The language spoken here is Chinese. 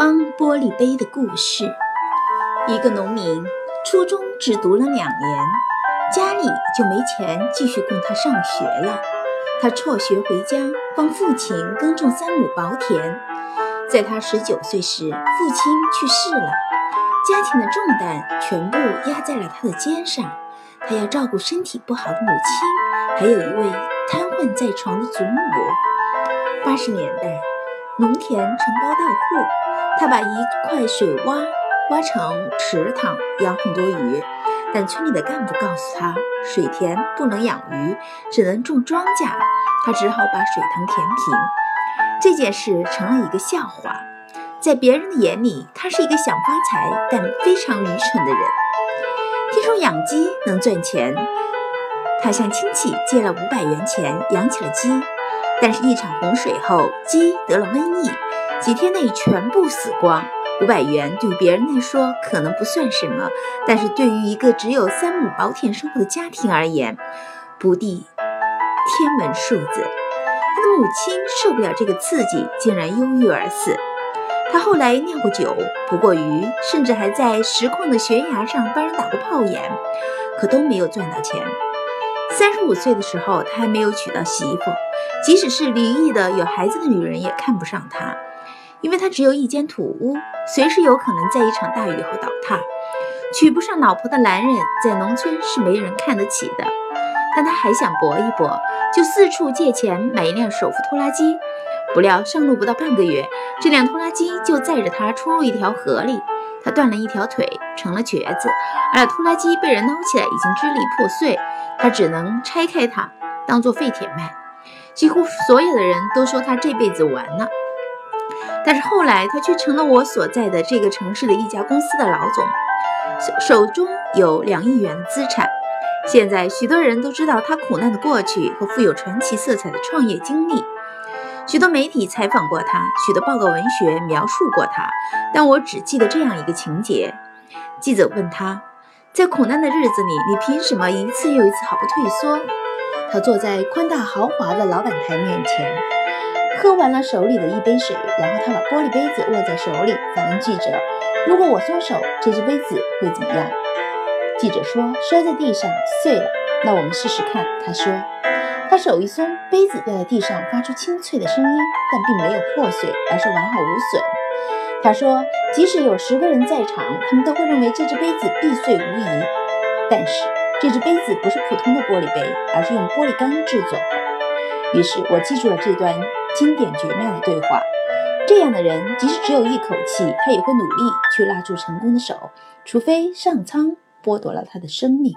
钢玻璃杯的故事。一个农民初中只读了两年，家里就没钱继续供他上学了。他辍学回家，帮父亲耕种三亩薄田。在他十九岁时，父亲去世了，家庭的重担全部压在了他的肩上。他要照顾身体不好的母亲，还有一位瘫痪在床的祖母。八十年代。农田承包到户，他把一块水洼挖成池塘，养很多鱼。但村里的干部告诉他，水田不能养鱼，只能种庄稼。他只好把水塘填平。这件事成了一个笑话，在别人的眼里，他是一个想发财但非常愚蠢的人。听说养鸡能赚钱，他向亲戚借了五百元钱，养起了鸡。但是，一场洪水后，鸡得了瘟疫，几天内全部死光。五百元对别人来说可能不算什么，但是对于一个只有三亩薄田生活的家庭而言，不敌天文数字。他的母亲受不了这个刺激，竟然忧郁而死。他后来酿过酒，捕过鱼，甚至还在石矿的悬崖上帮人打过炮眼，可都没有赚到钱。三十五岁的时候，他还没有娶到媳妇。即使是离异的有孩子的女人也看不上他，因为他只有一间土屋，随时有可能在一场大雨后倒塌。娶不上老婆的男人在农村是没人看得起的，但他还想搏一搏，就四处借钱买一辆手扶拖拉机。不料上路不到半个月，这辆拖拉机就载着他冲入一条河里，他断了一条腿，成了瘸子，而拖拉机被人捞起来已经支离破碎，他只能拆开它当做废铁卖。几乎所有的人都说他这辈子完了，但是后来他却成了我所在的这个城市的一家公司的老总，手手中有两亿元资产。现在许多人都知道他苦难的过去和富有传奇色彩的创业经历，许多媒体采访过他，许多报告文学描述过他，但我只记得这样一个情节：记者问他，在苦难的日子里，你凭什么一次又一次毫不退缩？他坐在宽大豪华的老板台面前，喝完了手里的一杯水，然后他把玻璃杯子握在手里，反问记者：“如果我松手，这只杯子会怎么样？”记者说：“摔在地上碎了。”那我们试试看。他说：“他手一松，杯子掉在地上，发出清脆的声音，但并没有破碎，而是完好无损。”他说：“即使有十个人在场，他们都会认为这只杯子必碎无疑。但是。”这只杯子不是普通的玻璃杯，而是用玻璃钢制作。于是我记住了这段经典绝妙的对话。这样的人，即使只有一口气，他也会努力去拉住成功的手，除非上苍剥夺了他的生命。